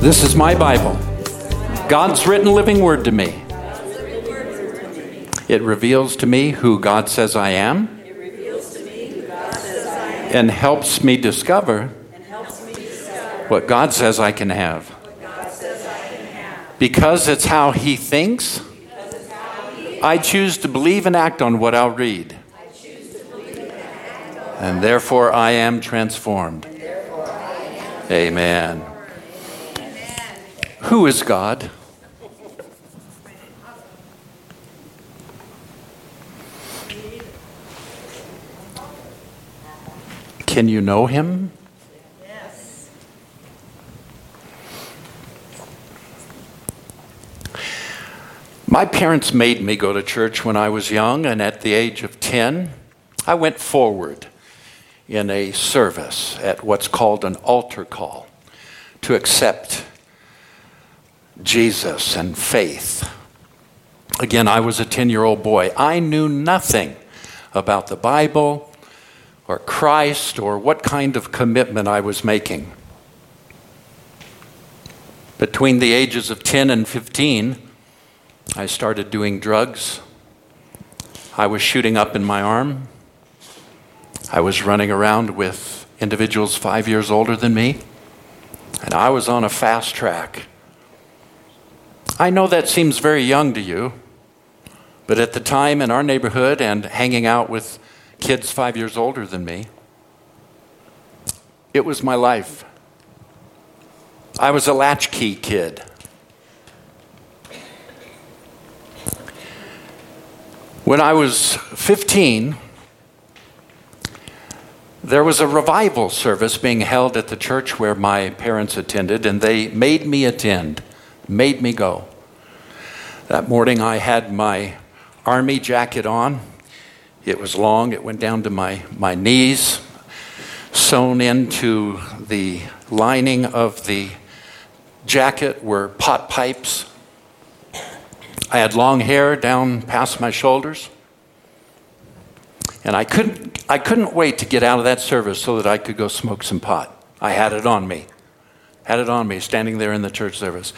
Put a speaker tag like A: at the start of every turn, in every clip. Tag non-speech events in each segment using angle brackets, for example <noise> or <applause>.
A: This is my Bible, God's written living word to me. It reveals to me who God says I am and helps me discover what God says I can have. Because it's how He thinks, I choose to believe and act on what I'll read. And therefore I am transformed. Amen. Who is God? Can you know him?
B: Yes.
A: My parents made me go to church when I was young, and at the age of 10, I went forward in a service at what's called an altar call to accept Jesus and faith. Again, I was a 10 year old boy. I knew nothing about the Bible or Christ or what kind of commitment I was making. Between the ages of 10 and 15, I started doing drugs. I was shooting up in my arm. I was running around with individuals five years older than me, and I was on a fast track. I know that seems very young to you, but at the time in our neighborhood and hanging out with kids five years older than me, it was my life. I was a latchkey kid. When I was 15, there was a revival service being held at the church where my parents attended, and they made me attend, made me go. That morning, I had my army jacket on. It was long, it went down to my, my knees, sewn into the lining of the jacket were pot pipes. I had long hair down past my shoulders. And I couldn't, I couldn't wait to get out of that service so that I could go smoke some pot. I had it on me. Had it on me, standing there in the church service.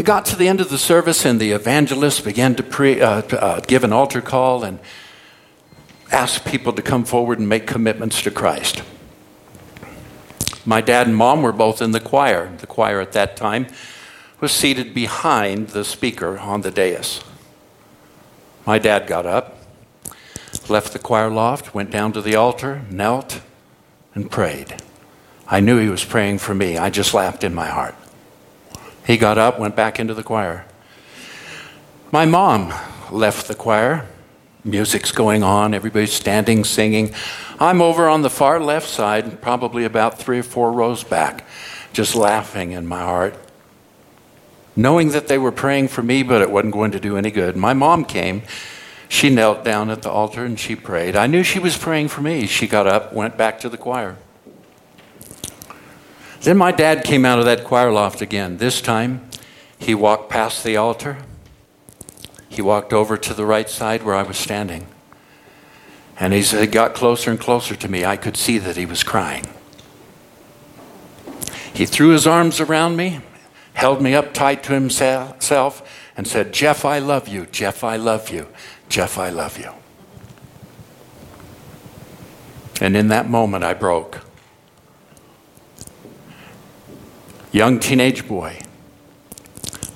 A: It got to the end of the service, and the evangelist began to, pre, uh, to uh, give an altar call and ask people to come forward and make commitments to Christ. My dad and mom were both in the choir. The choir at that time was seated behind the speaker on the dais. My dad got up, left the choir loft, went down to the altar, knelt, and prayed. I knew he was praying for me. I just laughed in my heart. He got up, went back into the choir. My mom left the choir. Music's going on, everybody's standing, singing. I'm over on the far left side, probably about three or four rows back, just laughing in my heart knowing that they were praying for me, but it wasn't going to do any good. My mom came. She knelt down at the altar and she prayed. I knew she was praying for me. She got up, went back to the choir. Then my dad came out of that choir loft again. This time, he walked past the altar. He walked over to the right side where I was standing. And as he got closer and closer to me, I could see that he was crying. He threw his arms around me held me up tight to himself, and said, Jeff, I love you. Jeff, I love you. Jeff, I love you. And in that moment, I broke. Young teenage boy,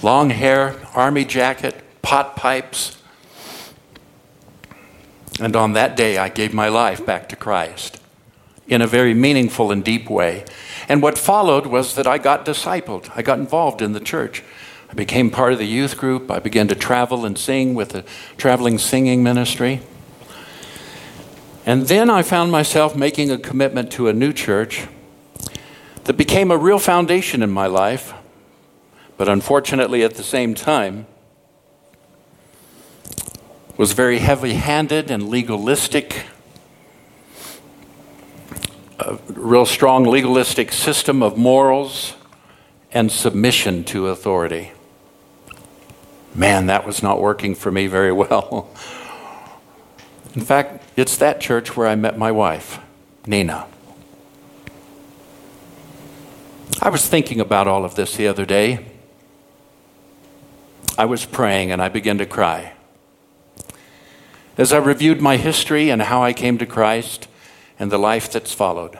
A: long hair, army jacket, pot pipes. And on that day, I gave my life back to Christ in a very meaningful and deep way. And what followed was that I got discipled. I got involved in the church. I became part of the youth group. I began to travel and sing with the traveling singing ministry. And then I found myself making a commitment to a new church that became a real foundation in my life, but unfortunately at the same time was very heavy handed and legalistic a real strong legalistic system of morals and submission to authority. Man, that was not working for me very well. <laughs> In fact, it's that church where I met my wife, Nina. I was thinking about all of this the other day. I was praying and I began to cry. As I reviewed my history and how I came to Christ and the life that's followed,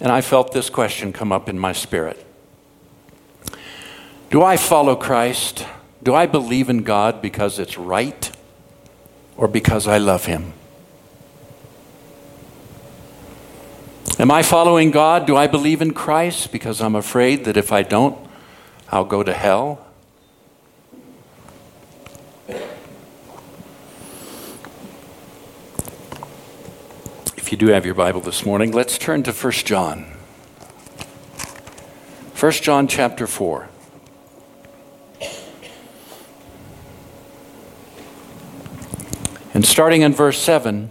A: and I felt this question come up in my spirit Do I follow Christ? Do I believe in God because it's right or because I love Him? Am I following God? Do I believe in Christ because I'm afraid that if I don't, I'll go to hell? If you do have your Bible this morning, let's turn to 1 John. 1 John chapter 4. And starting in verse 7,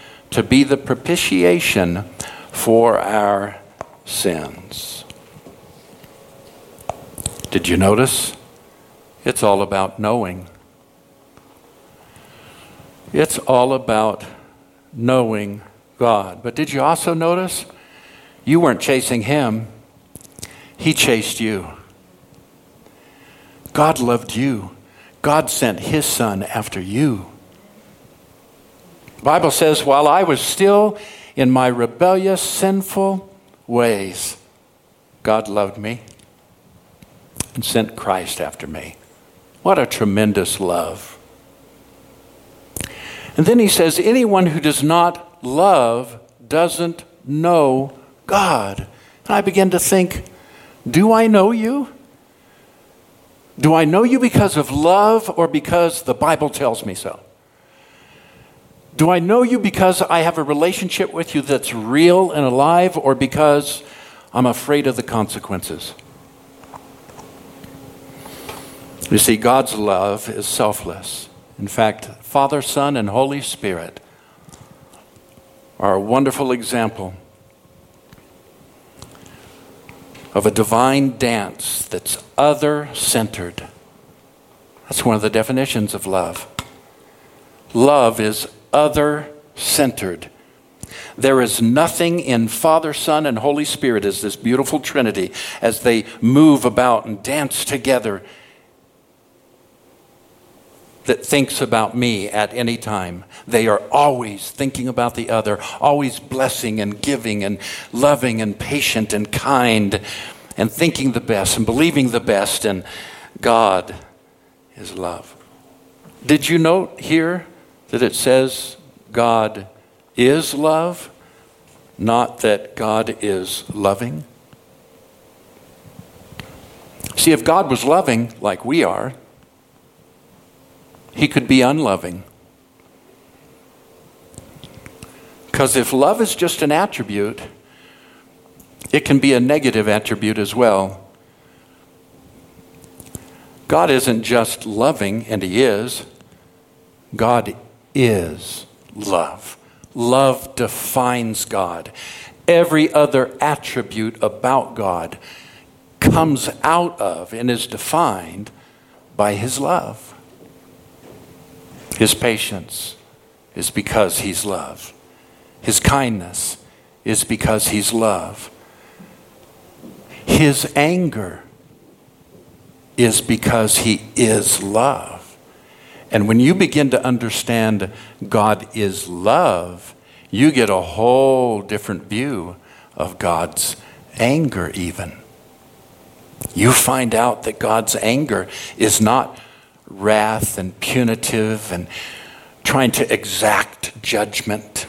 A: to be the propitiation for our sins. Did you notice? It's all about knowing. It's all about knowing God. But did you also notice? You weren't chasing Him, He chased you. God loved you. God sent His Son after you. The Bible says, while I was still in my rebellious, sinful ways, God loved me and sent Christ after me. What a tremendous love. And then he says, anyone who does not love doesn't know God. And I begin to think, do I know you? Do I know you because of love or because the Bible tells me so? Do I know you because I have a relationship with you that's real and alive or because I'm afraid of the consequences? You see, God's love is selfless. In fact, Father, Son, and Holy Spirit are a wonderful example of a divine dance that's other centered. That's one of the definitions of love. Love is other centered. There is nothing in Father, Son, and Holy Spirit as this beautiful Trinity as they move about and dance together that thinks about me at any time. They are always thinking about the other, always blessing and giving and loving and patient and kind and thinking the best and believing the best. And God is love. Did you note here that it says God is love, not that God is loving? See, if God was loving like we are, he could be unloving. Because if love is just an attribute, it can be a negative attribute as well. God isn't just loving, and He is. God is love. Love defines God. Every other attribute about God comes out of and is defined by His love. His patience is because He's love. His kindness is because He's love. His anger is because He is love. And when you begin to understand God is love, you get a whole different view of God's anger, even. You find out that God's anger is not wrath and punitive and trying to exact judgment,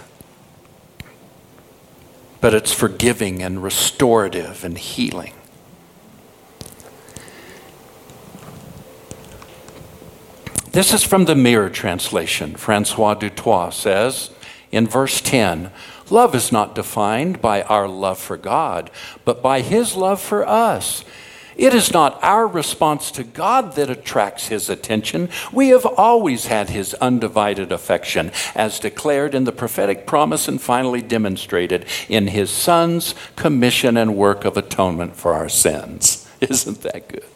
A: but it's forgiving and restorative and healing. This is from the Mirror translation. Francois du Toit says in verse 10 Love is not defined by our love for God, but by His love for us. It is not our response to God that attracts His attention. We have always had His undivided affection, as declared in the prophetic promise and finally demonstrated in His Son's commission and work of atonement for our sins. <laughs> Isn't that good?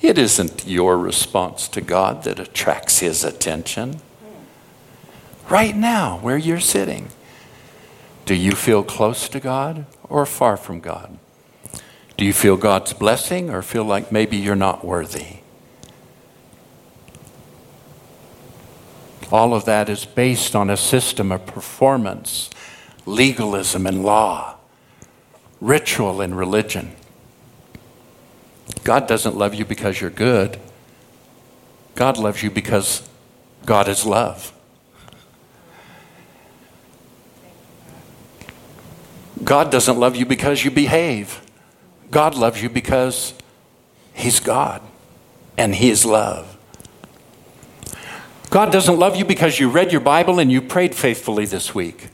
A: It isn't your response to God that attracts His attention. Right now, where you're sitting, do you feel close to God or far from God? Do you feel God's blessing or feel like maybe you're not worthy? All of that is based on a system of performance, legalism and law, ritual and religion. God doesn't love you because you're good. God loves you because God is love. God doesn't love you because you behave. God loves you because He's God and He is love. God doesn't love you because you read your Bible and you prayed faithfully this week.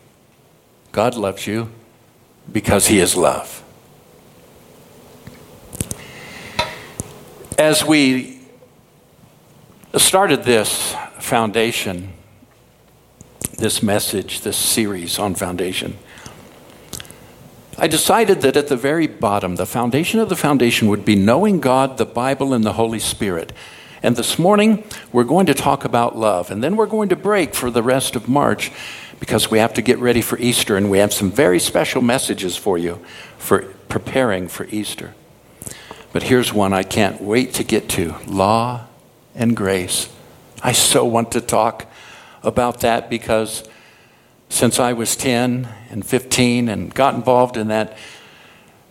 A: God loves you because He is love. As we started this foundation, this message, this series on foundation, I decided that at the very bottom, the foundation of the foundation would be knowing God, the Bible, and the Holy Spirit. And this morning, we're going to talk about love. And then we're going to break for the rest of March because we have to get ready for Easter. And we have some very special messages for you for preparing for Easter. But here's one I can't wait to get to law and grace. I so want to talk about that because since I was 10 and 15 and got involved in that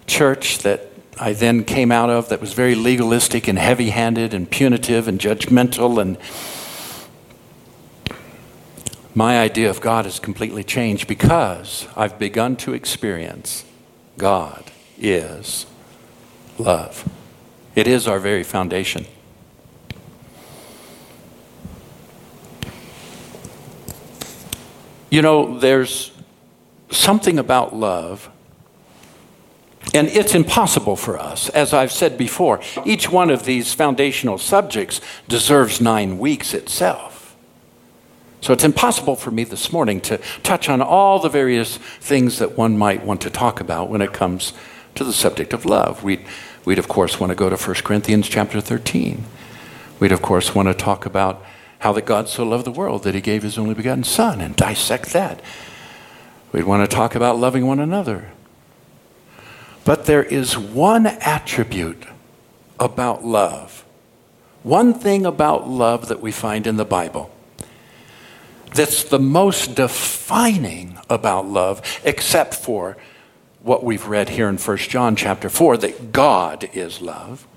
A: church that I then came out of that was very legalistic and heavy handed and punitive and judgmental. And my idea of God has completely changed because I've begun to experience God is love. It is our very foundation. You know, there's something about love, and it's impossible for us. As I've said before, each one of these foundational subjects deserves nine weeks itself. So it's impossible for me this morning to touch on all the various things that one might want to talk about when it comes to the subject of love. We'd, we'd of course want to go to 1 Corinthians chapter 13. We'd of course want to talk about how that God so loved the world that he gave his only begotten Son and dissect that. We'd want to talk about loving one another. But there is one attribute about love, one thing about love that we find in the Bible that's the most defining about love, except for what we've read here in 1 John chapter 4 that God is love.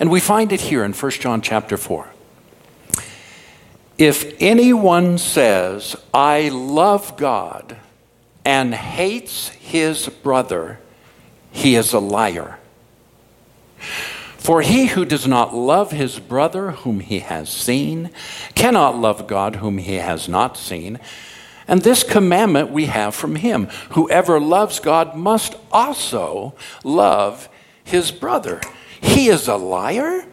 A: And we find it here in 1 John chapter 4. If anyone says, I love God, and hates his brother, he is a liar. For he who does not love his brother whom he has seen cannot love God whom he has not seen. And this commandment we have from him whoever loves God must also love his brother. He is a liar?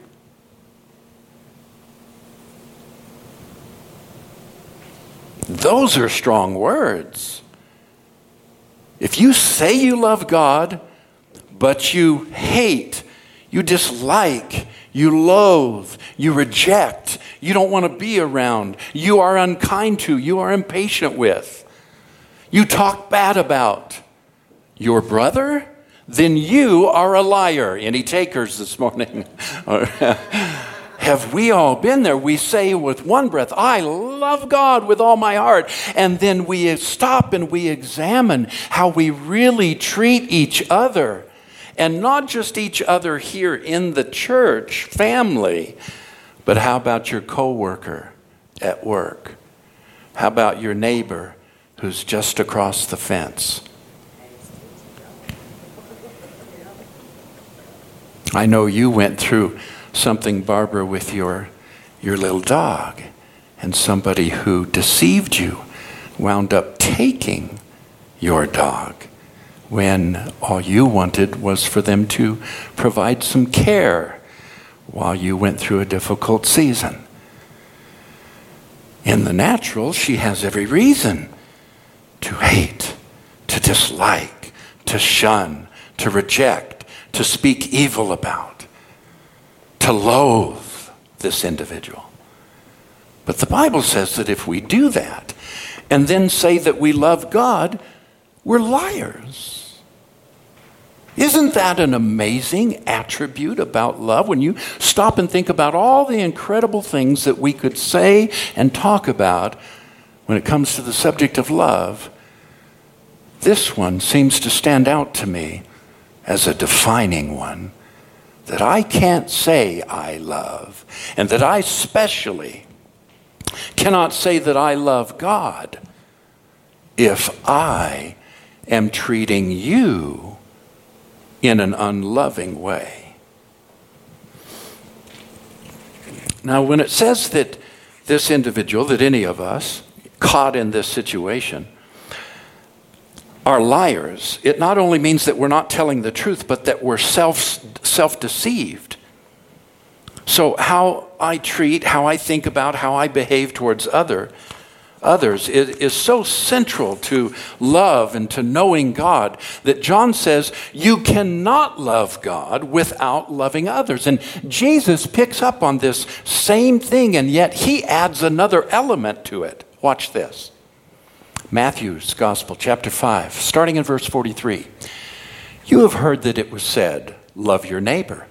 A: Those are strong words. If you say you love God, but you hate, you dislike, you loathe, you reject, you don't want to be around, you are unkind to, you are impatient with, you talk bad about your brother, then you are a liar. Any takers this morning? <laughs> <laughs> have we all been there? We say with one breath, I love God with all my heart. And then we stop and we examine how we really treat each other. And not just each other here in the church family, but how about your coworker at work? How about your neighbor who's just across the fence? I know you went through something, Barbara, with your, your little dog, and somebody who deceived you wound up taking your dog when all you wanted was for them to provide some care while you went through a difficult season. In the natural, she has every reason to hate, to dislike, to shun, to reject, to speak evil about, to loathe this individual. But the Bible says that if we do that and then say that we love God, we're liars. Isn't that an amazing attribute about love? When you stop and think about all the incredible things that we could say and talk about when it comes to the subject of love, this one seems to stand out to me as a defining one that I can't say I love, and that I specially cannot say that I love God if I am treating you in an unloving way. Now, when it says that this individual, that any of us caught in this situation, are liars, it not only means that we're not telling the truth, but that we're self self deceived. So, how I treat, how I think about, how I behave towards other others is, is so central to love and to knowing God that John says you cannot love God without loving others. And Jesus picks up on this same thing, and yet he adds another element to it. Watch this Matthew's Gospel, chapter 5, starting in verse 43. You have heard that it was said, Love your neighbor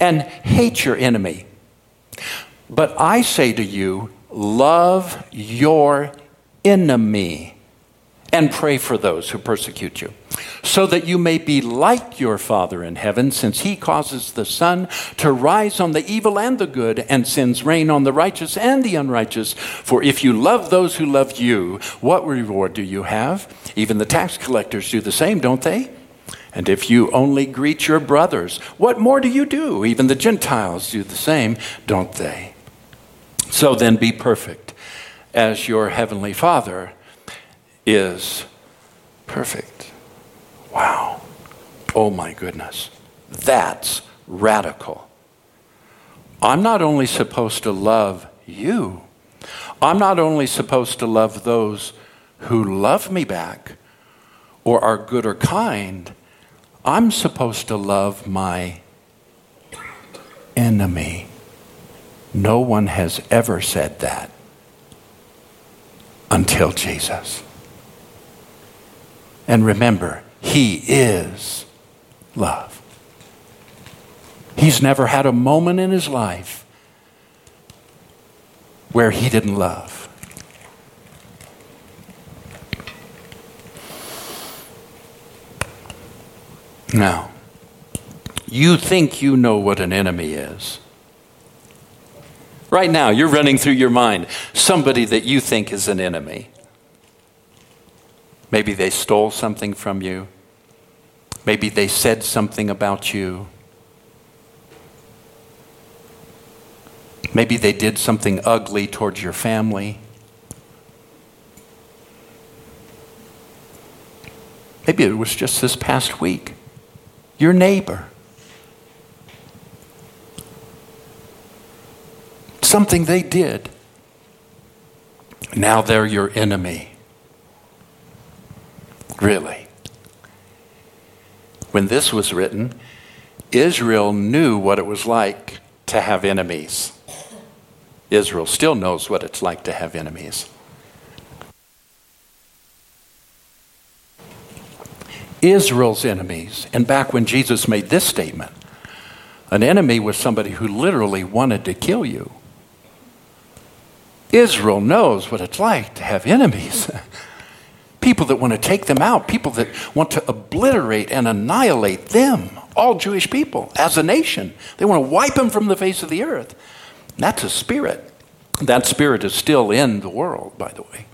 A: and hate your enemy. But I say to you, Love your enemy and pray for those who persecute you, so that you may be like your Father in heaven, since he causes the sun to rise on the evil and the good, and sends rain on the righteous and the unrighteous. For if you love those who love you, what reward do you have? Even the tax collectors do the same, don't they? And if you only greet your brothers, what more do you do? Even the Gentiles do the same, don't they? So then be perfect as your heavenly Father is perfect. Wow. Oh my goodness. That's radical. I'm not only supposed to love you, I'm not only supposed to love those who love me back or are good or kind, I'm supposed to love my enemy. No one has ever said that until Jesus. And remember, He is love. He's never had a moment in his life where he didn't love. Now, you think you know what an enemy is. Right now, you're running through your mind somebody that you think is an enemy. Maybe they stole something from you. Maybe they said something about you. Maybe they did something ugly towards your family. Maybe it was just this past week. Your neighbor. Something they did. Now they're your enemy. Really. When this was written, Israel knew what it was like to have enemies. Israel still knows what it's like to have enemies. Israel's enemies, and back when Jesus made this statement, an enemy was somebody who literally wanted to kill you. Israel knows what it's like to have enemies. <laughs> people that want to take them out, people that want to obliterate and annihilate them, all Jewish people, as a nation. They want to wipe them from the face of the earth. That's a spirit. That spirit is still in the world, by the way.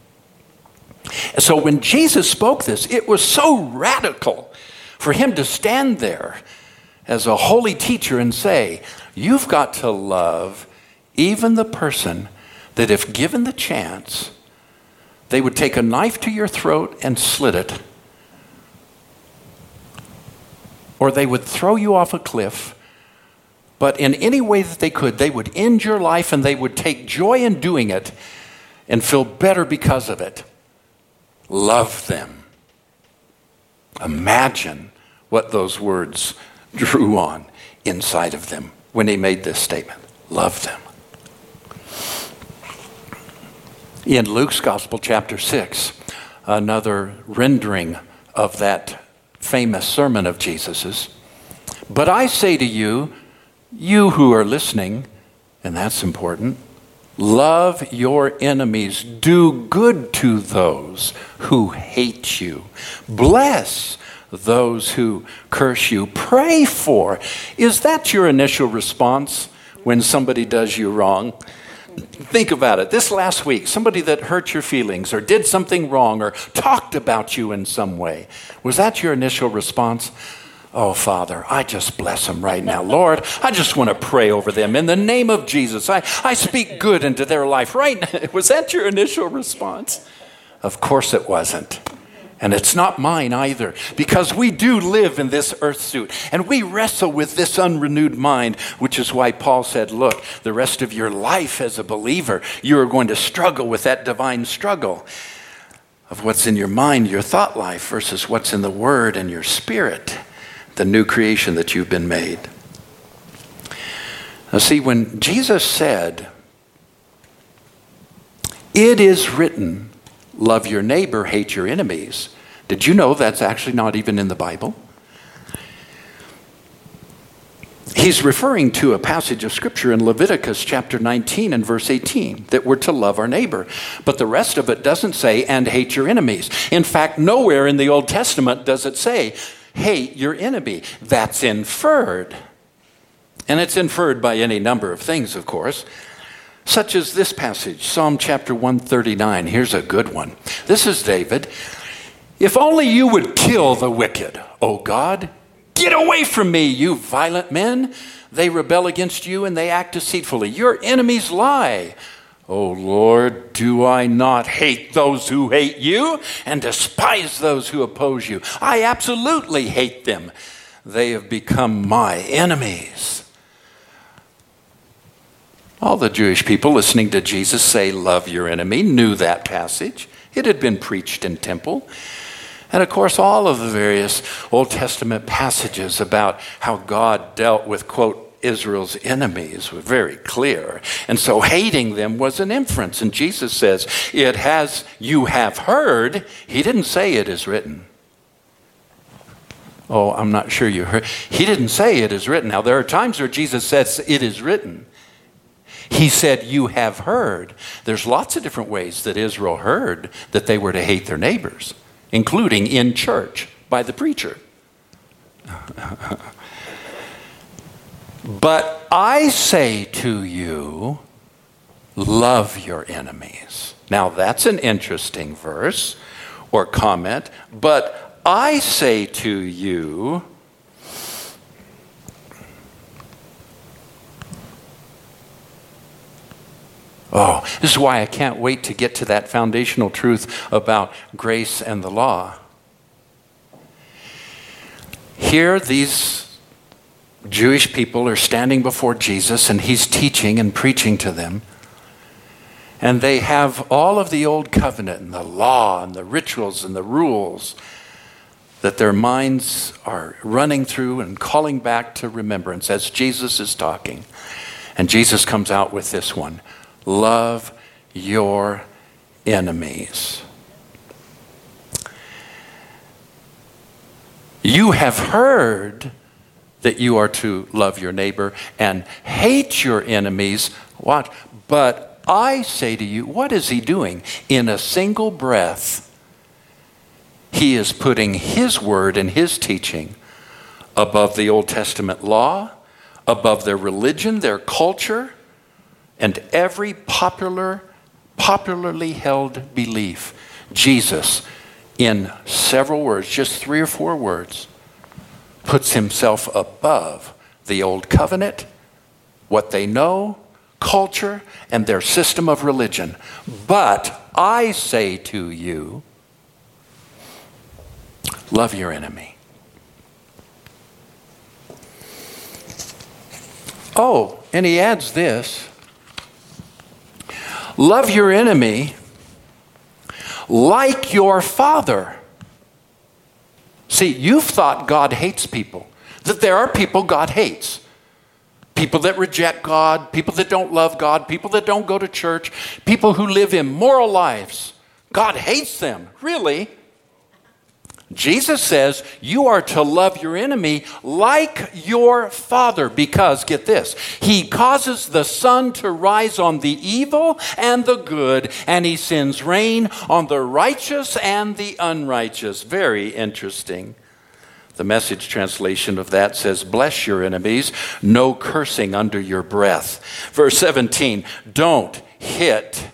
A: So when Jesus spoke this, it was so radical for him to stand there as a holy teacher and say, You've got to love even the person that if given the chance, they would take a knife to your throat and slit it, or they would throw you off a cliff. But in any way that they could, they would end your life and they would take joy in doing it and feel better because of it. Love them. Imagine what those words <laughs> drew on inside of them when he made this statement. Love them. In Luke's Gospel, chapter 6, another rendering of that famous sermon of Jesus's. But I say to you, you who are listening, and that's important, love your enemies, do good to those who hate you, bless those who curse you, pray for. Is that your initial response when somebody does you wrong? Think about it. This last week, somebody that hurt your feelings or did something wrong or talked about you in some way, was that your initial response? Oh, Father, I just bless them right now. Lord, I just want to pray over them. In the name of Jesus, I, I speak good into their life right now. <laughs> Was that your initial response? Of course it wasn't. And it's not mine either, because we do live in this earth suit and we wrestle with this unrenewed mind, which is why Paul said, Look, the rest of your life as a believer, you are going to struggle with that divine struggle of what's in your mind, your thought life, versus what's in the Word and your spirit, the new creation that you've been made. Now, see, when Jesus said, It is written, love your neighbor, hate your enemies. Did you know that's actually not even in the Bible? He's referring to a passage of scripture in Leviticus chapter 19 and verse 18 that we're to love our neighbor. But the rest of it doesn't say, and hate your enemies. In fact, nowhere in the Old Testament does it say, hate your enemy. That's inferred. And it's inferred by any number of things, of course such as this passage, Psalm chapter 139. Here's a good one. This is David. If only you would kill the wicked, O God. Get away from me, you violent men. They rebel against you and they act deceitfully. Your enemies lie. O Lord, do I not hate those who hate you and despise those who oppose you? I absolutely hate them. They have become my enemies. All the Jewish people listening to Jesus say, Love your enemy, knew that passage. It had been preached in temple. And of course, all of the various Old Testament passages about how God dealt with, quote, Israel's enemies were very clear. And so hating them was an inference. And Jesus says, It has, you have heard. He didn't say it is written. Oh, I'm not sure you heard. He didn't say it is written. Now, there are times where Jesus says it is written. He said, You have heard. There's lots of different ways that Israel heard that they were to hate their neighbors, including in church by the preacher. <laughs> but I say to you, love your enemies. Now, that's an interesting verse or comment, but I say to you, Oh, this is why I can't wait to get to that foundational truth about grace and the law. Here, these Jewish people are standing before Jesus, and he's teaching and preaching to them. And they have all of the old covenant and the law and the rituals and the rules that their minds are running through and calling back to remembrance as Jesus is talking. And Jesus comes out with this one love your enemies. You have heard that you are to love your neighbor and hate your enemies. What? But I say to you, what is he doing? In a single breath, he is putting his word and his teaching above the Old Testament law, above their religion, their culture, and every popular, popularly held belief. Jesus, in several words, just three or four words, puts himself above the old covenant, what they know, culture, and their system of religion. But I say to you, love your enemy. Oh, and he adds this Love your enemy like your father. See, you've thought God hates people, that there are people God hates. People that reject God, people that don't love God, people that don't go to church, people who live immoral lives. God hates them. Really? Jesus says you are to love your enemy like your father because, get this, he causes the sun to rise on the evil and the good, and he sends rain on the righteous and the unrighteous. Very interesting. The message translation of that says, Bless your enemies, no cursing under your breath. Verse 17, don't hit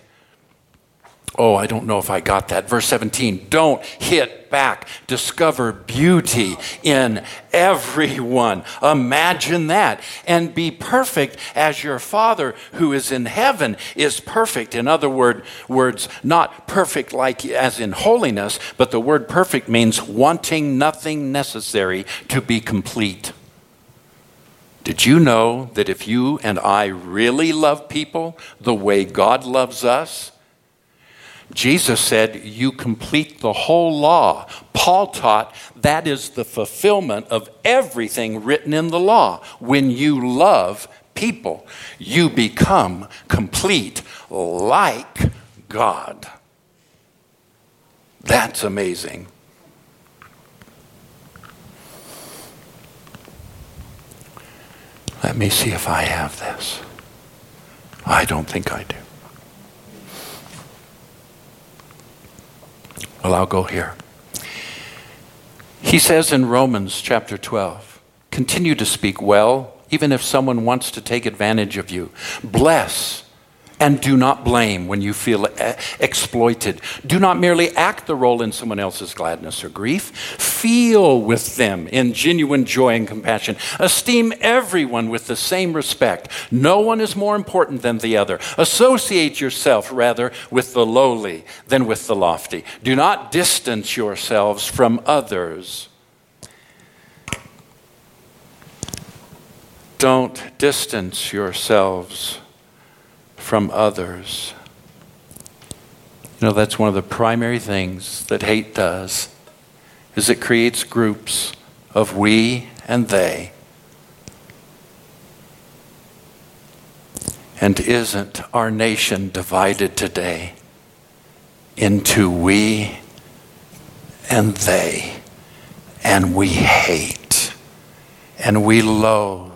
A: Oh, I don't know if I got that. Verse 17 don't hit back. Discover beauty in everyone. Imagine that. And be perfect as your Father who is in heaven is perfect. In other word, words, not perfect like as in holiness, but the word perfect means wanting nothing necessary to be complete. Did you know that if you and I really love people the way God loves us, Jesus said, You complete the whole law. Paul taught that is the fulfillment of everything written in the law. When you love people, you become complete like God. That's amazing. Let me see if I have this. I don't think I do. Well, I'll go here. He says in Romans chapter 12 continue to speak well, even if someone wants to take advantage of you. Bless and do not blame when you feel uh, exploited. Do not merely act the role in someone else's gladness or grief. Feel with them in genuine joy and compassion. Esteem everyone with the same respect. No one is more important than the other. Associate yourself rather with the lowly than with the lofty. Do not distance yourselves from others. Don't distance yourselves from others. You know, that's one of the primary things that hate does is it creates groups of we and they. And isn't our nation divided today into we and they? And we hate and we loathe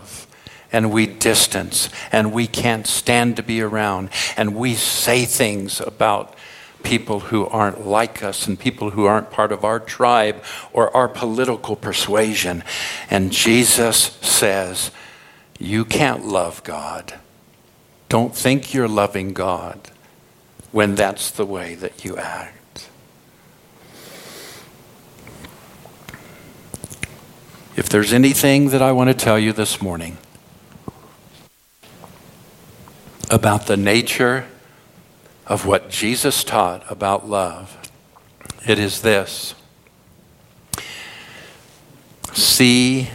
A: and we distance and we can't stand to be around and we say things about people who aren't like us and people who aren't part of our tribe or our political persuasion. And Jesus says, You can't love God. Don't think you're loving God when that's the way that you act. If there's anything that I want to tell you this morning, about the nature of what Jesus taught about love. It is this see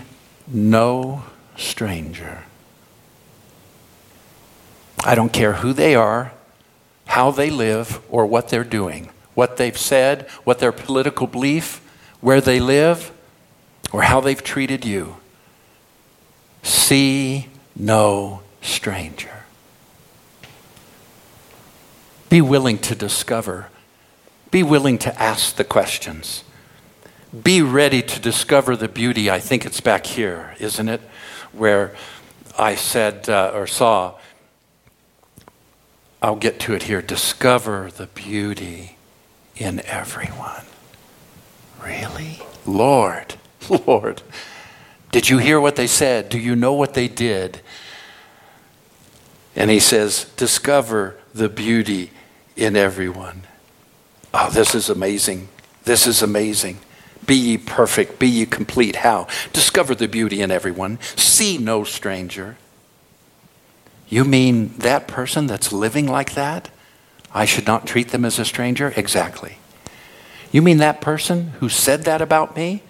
A: no stranger. I don't care who they are, how they live, or what they're doing, what they've said, what their political belief, where they live, or how they've treated you. See no stranger. Be willing to discover. Be willing to ask the questions. Be ready to discover the beauty. I think it's back here, isn't it? Where I said uh, or saw, I'll get to it here. Discover the beauty in everyone. Really? Lord, <laughs> Lord, did you hear what they said? Do you know what they did? And he says, discover the beauty in everyone. Oh, this is amazing. This is amazing. Be ye perfect, be ye complete. How? Discover the beauty in everyone. See no stranger. You mean that person that's living like that? I should not treat them as a stranger? Exactly. You mean that person who said that about me?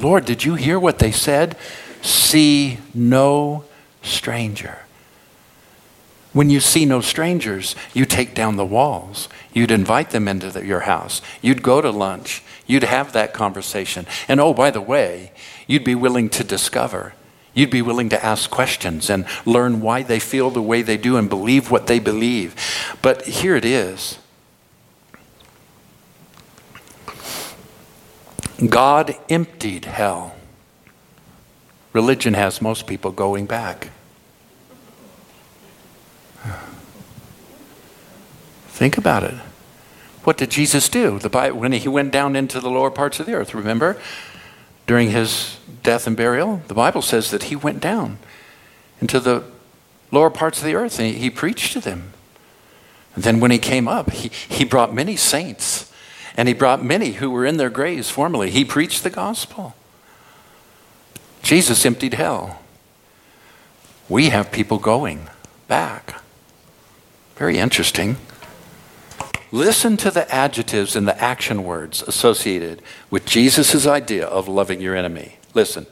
A: Lord, did you hear what they said? See no stranger. When you see no strangers, you take down the walls. You'd invite them into the, your house. You'd go to lunch. You'd have that conversation. And oh, by the way, you'd be willing to discover. You'd be willing to ask questions and learn why they feel the way they do and believe what they believe. But here it is God emptied hell. Religion has most people going back. Think about it. What did Jesus do? When he went down into the lower parts of the earth, remember? During his death and burial, the Bible says that he went down into the lower parts of the earth and he, he preached to them. And then when he came up, he, he brought many saints and he brought many who were in their graves formerly. He preached the gospel. Jesus emptied hell. We have people going back. Very interesting. Listen to the adjectives and the action words associated with Jesus' idea of loving your enemy. Listen.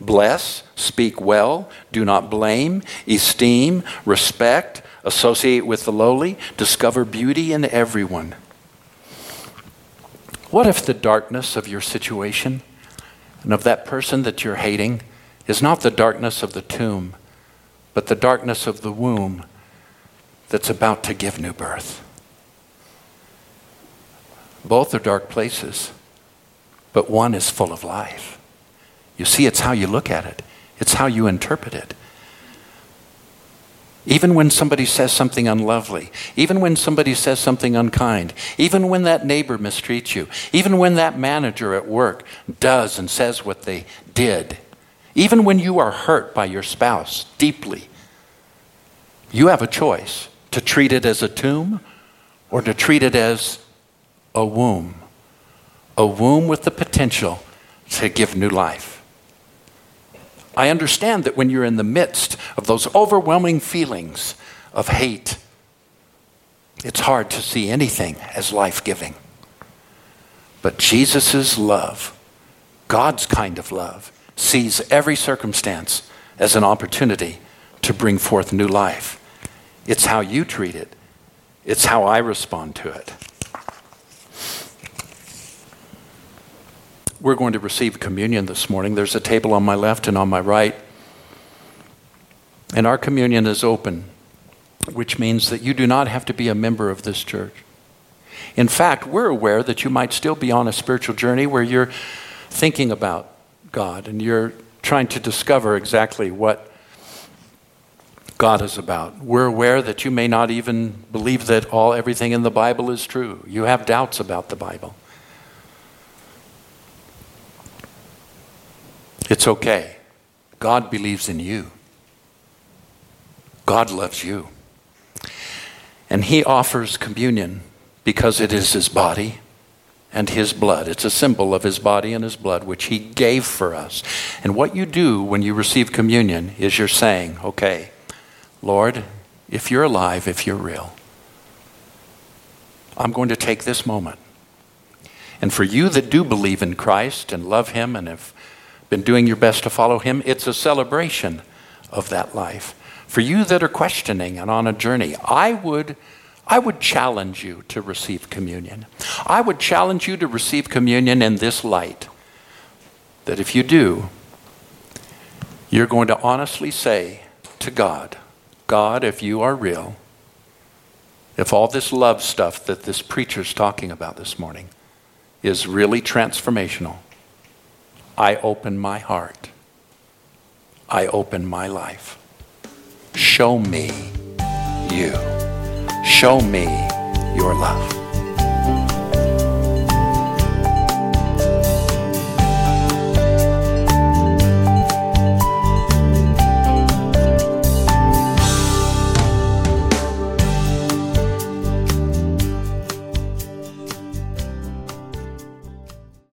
A: Bless, speak well, do not blame, esteem, respect, associate with the lowly, discover beauty in everyone. What if the darkness of your situation and of that person that you're hating is not the darkness of the tomb, but the darkness of the womb that's about to give new birth? Both are dark places, but one is full of life. You see, it's how you look at it, it's how you interpret it. Even when somebody says something unlovely, even when somebody says something unkind, even when that neighbor mistreats you, even when that manager at work does and says what they did, even when you are hurt by your spouse deeply, you have a choice to treat it as a tomb or to treat it as a womb, a womb with the potential to give new life. I understand that when you're in the midst of those overwhelming feelings of hate, it's hard to see anything as life giving. But Jesus' love, God's kind of love, sees every circumstance as an opportunity to bring forth new life. It's how you treat it, it's how I respond to it. We're going to receive communion this morning. There's a table on my left and on my right. And our communion is open, which means that you do not have to be a member of this church. In fact, we're aware that you might still be on a spiritual journey where you're thinking about God and you're trying to discover exactly what God is about. We're aware that you may not even believe that all everything in the Bible is true. You have doubts about the Bible. It's okay. God believes in you. God loves you. And He offers communion because it is His body and His blood. It's a symbol of His body and His blood, which He gave for us. And what you do when you receive communion is you're saying, okay, Lord, if you're alive, if you're real, I'm going to take this moment. And for you that do believe in Christ and love Him and have been doing your best to follow Him, it's a celebration of that life. For you that are questioning and on a journey, I would, I would challenge you to receive communion. I would challenge you to receive communion in this light. That if you do, you're going to honestly say to God, God, if you are real, if all this love stuff that this preacher's talking about this morning is really transformational, I open my heart. I open my life. Show me you. Show me your love.